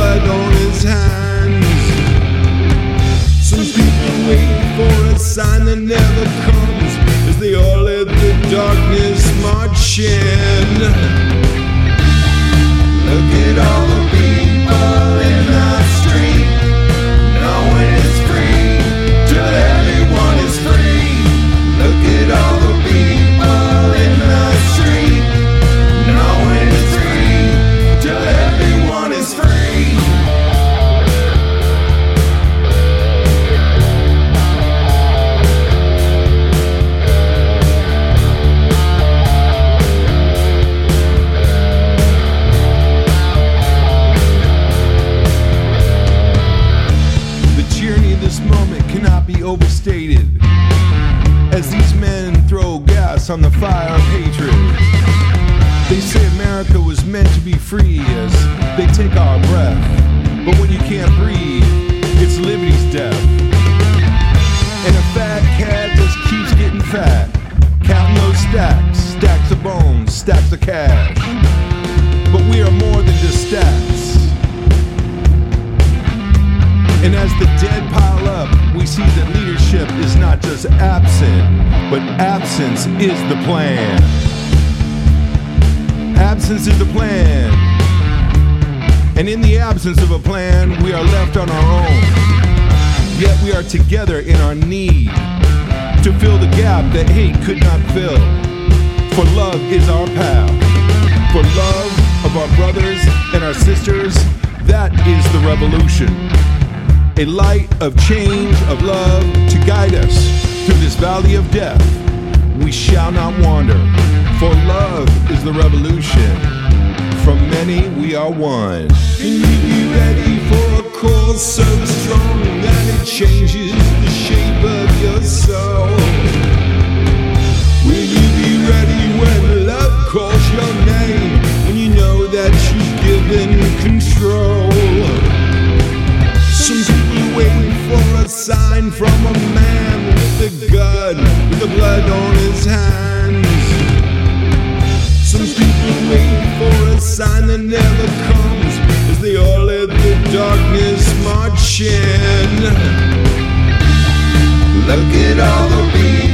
blood on his hands. Some people wait for a sign that never comes as they all let the darkness march in. Look at all the overstated. As these men throw gas on the fire of hatred, they say America was meant to be free as they take our breath. But when you can't breathe, it's liberty's death. And a fat cat just keeps getting fat, counting those stacks, stacks of bones, stacks of cash. But we are more than just stacks. And as the dead pile just absent, but absence is the plan. Absence is the plan. And in the absence of a plan, we are left on our own. Yet we are together in our need to fill the gap that hate could not fill. For love is our path. For love of our brothers and our sisters, that is the revolution a light of change, of love to guide us through this valley of death. We shall not wander, for love is the revolution. From many we are one. Can you be ready for a so blood on his hands. Some people waiting for a sign that never comes as they all let the darkness march in. Look at all the people